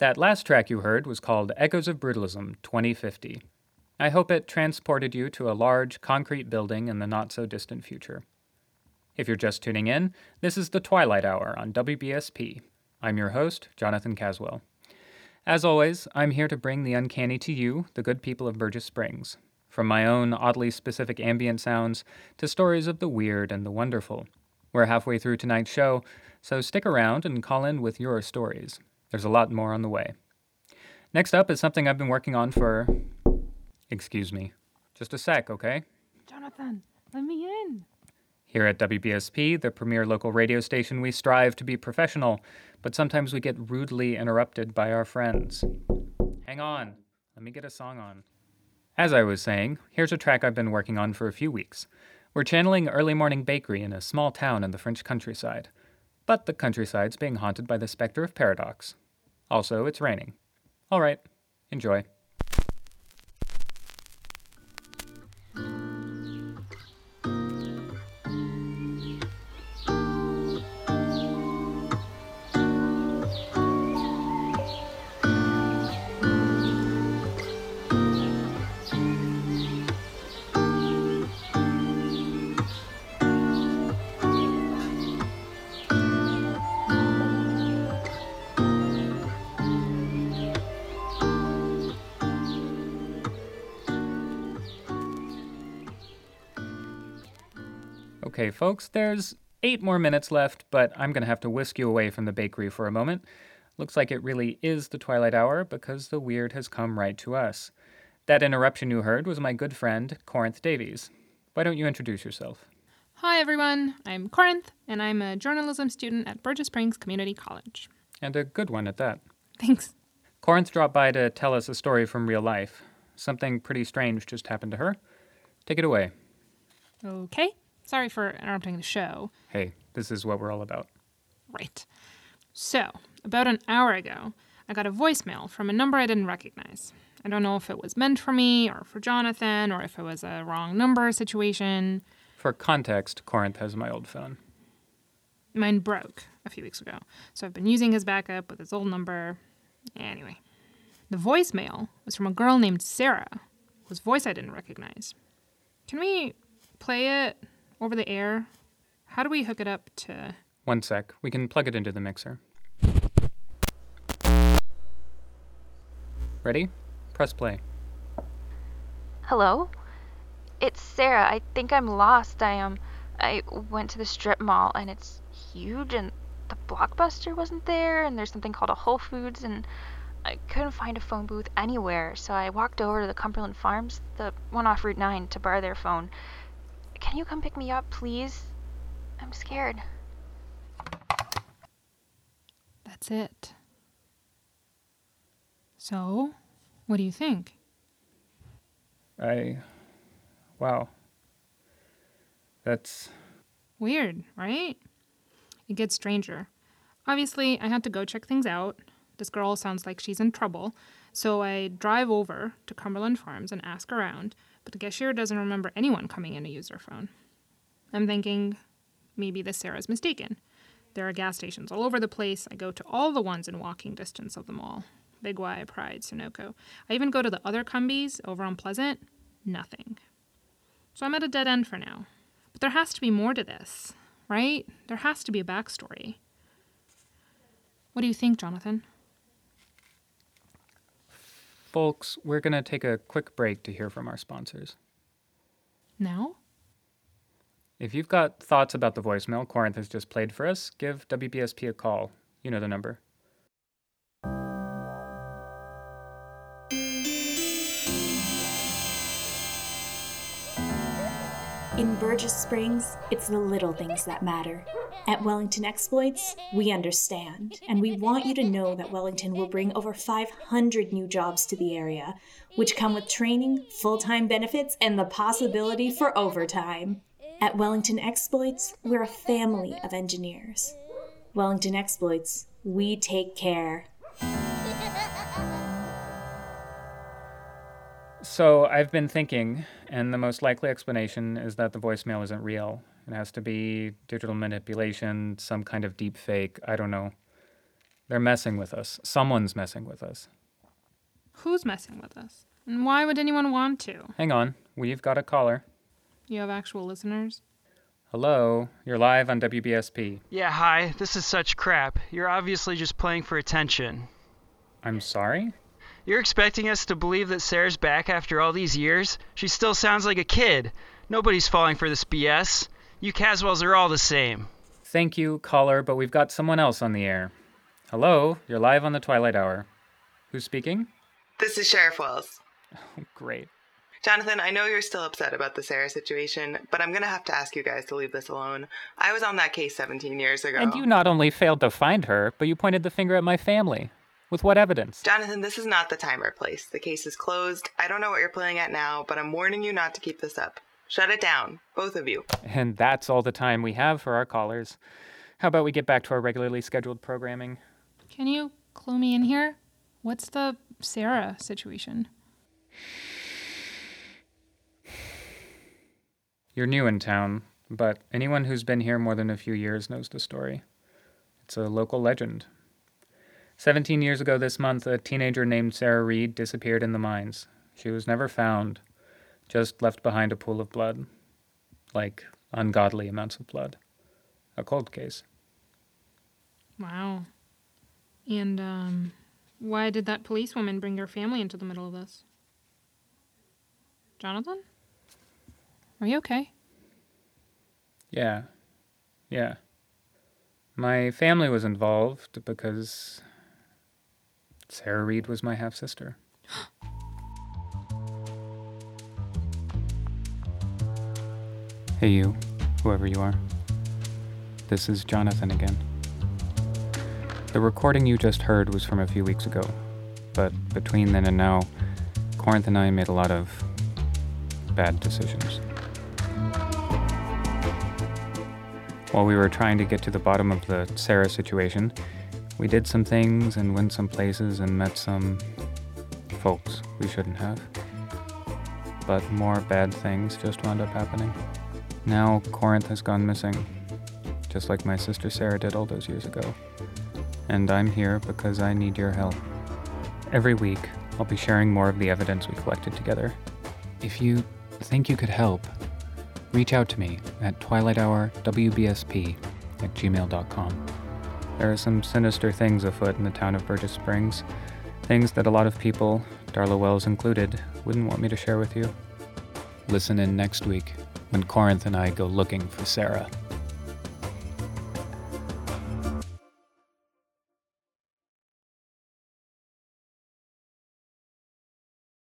That last track you heard was called Echoes of Brutalism 2050. I hope it transported you to a large, concrete building in the not so distant future. If you're just tuning in, this is the Twilight Hour on WBSP. I'm your host, Jonathan Caswell. As always, I'm here to bring the uncanny to you, the good people of Burgess Springs. From my own oddly specific ambient sounds to stories of the weird and the wonderful. We're halfway through tonight's show, so stick around and call in with your stories. There's a lot more on the way. Next up is something I've been working on for. Excuse me. Just a sec, okay? Jonathan, let me in. Here at WBSP, the premier local radio station, we strive to be professional, but sometimes we get rudely interrupted by our friends. Hang on, let me get a song on. As I was saying, here's a track I've been working on for a few weeks. We're channeling early morning bakery in a small town in the French countryside. But the countryside's being haunted by the specter of paradox. Also, it's raining. All right, enjoy. Okay, folks, there's eight more minutes left, but I'm going to have to whisk you away from the bakery for a moment. Looks like it really is the twilight hour because the weird has come right to us. That interruption you heard was my good friend, Corinth Davies. Why don't you introduce yourself? Hi, everyone. I'm Corinth, and I'm a journalism student at Burgess Springs Community College. And a good one at that. Thanks. Corinth dropped by to tell us a story from real life. Something pretty strange just happened to her. Take it away. Okay. Sorry for interrupting the show. Hey, this is what we're all about. Right. So, about an hour ago, I got a voicemail from a number I didn't recognize. I don't know if it was meant for me or for Jonathan or if it was a wrong number situation. For context, Corinth has my old phone. Mine broke a few weeks ago, so I've been using his backup with his old number. Anyway, the voicemail was from a girl named Sarah, whose voice I didn't recognize. Can we play it over the air? How do we hook it up to. One sec. We can plug it into the mixer. Ready? Press play. Hello? It's Sarah. I think I'm lost. I um I went to the strip mall and it's huge and the blockbuster wasn't there and there's something called a Whole Foods and I couldn't find a phone booth anywhere, so I walked over to the Cumberland Farms, the one off Route 9, to borrow their phone. Can you come pick me up, please? I'm scared. That's it. So, what do you think? I. Wow. That's. Weird, right? It gets stranger. Obviously, I had to go check things out. This girl sounds like she's in trouble, so I drive over to Cumberland Farms and ask around, but the cashier doesn't remember anyone coming in to use their phone. I'm thinking maybe this Sarah's mistaken. There are gas stations all over the place. I go to all the ones in walking distance of them all. Big Y, Pride, Sunoco. I even go to the other Cumbies over on Pleasant. Nothing. So I'm at a dead end for now. But there has to be more to this, right? There has to be a backstory. What do you think, Jonathan? Folks, we're going to take a quick break to hear from our sponsors. Now? If you've got thoughts about the voicemail Corinth has just played for us, give WBSP a call. You know the number. In Burgess Springs, it's the little things that matter. At Wellington Exploits, we understand, and we want you to know that Wellington will bring over 500 new jobs to the area, which come with training, full time benefits, and the possibility for overtime. At Wellington Exploits, we're a family of engineers. Wellington Exploits, we take care. So I've been thinking, and the most likely explanation is that the voicemail isn't real. It has to be digital manipulation, some kind of deep fake, I don't know. They're messing with us. Someone's messing with us. Who's messing with us? And why would anyone want to? Hang on. We've got a caller. You have actual listeners? Hello. You're live on WBSP. Yeah, hi. This is such crap. You're obviously just playing for attention. I'm sorry? You're expecting us to believe that Sarah's back after all these years? She still sounds like a kid. Nobody's falling for this BS. You Caswells are all the same. Thank you, caller, but we've got someone else on the air. Hello. You're live on the Twilight Hour. Who's speaking? This is Sheriff Wells. Oh, great. Jonathan, I know you're still upset about the Sarah situation, but I'm gonna have to ask you guys to leave this alone. I was on that case 17 years ago. And you not only failed to find her, but you pointed the finger at my family. With what evidence? Jonathan, this is not the time or place. The case is closed. I don't know what you're playing at now, but I'm warning you not to keep this up. Shut it down, both of you. And that's all the time we have for our callers. How about we get back to our regularly scheduled programming? Can you clue me in here? What's the Sarah situation? You're new in town, but anyone who's been here more than a few years knows the story. It's a local legend. Seventeen years ago this month, a teenager named Sarah Reed disappeared in the mines. She was never found, just left behind a pool of blood. Like ungodly amounts of blood. A cold case. Wow. And, um, why did that policewoman bring your family into the middle of this? Jonathan? Are you okay? Yeah. Yeah. My family was involved because Sarah Reed was my half sister. hey, you, whoever you are. This is Jonathan again. The recording you just heard was from a few weeks ago, but between then and now, Corinth and I made a lot of bad decisions. While we were trying to get to the bottom of the Sarah situation, we did some things and went some places and met some folks we shouldn't have. But more bad things just wound up happening. Now Corinth has gone missing, just like my sister Sarah did all those years ago. And I'm here because I need your help. Every week, I'll be sharing more of the evidence we collected together. If you think you could help, reach out to me at twilighthourwbsp at gmail.com. There are some sinister things afoot in the town of Burgess Springs, things that a lot of people, Darla Wells included, wouldn't want me to share with you. Listen in next week when Corinth and I go looking for Sarah.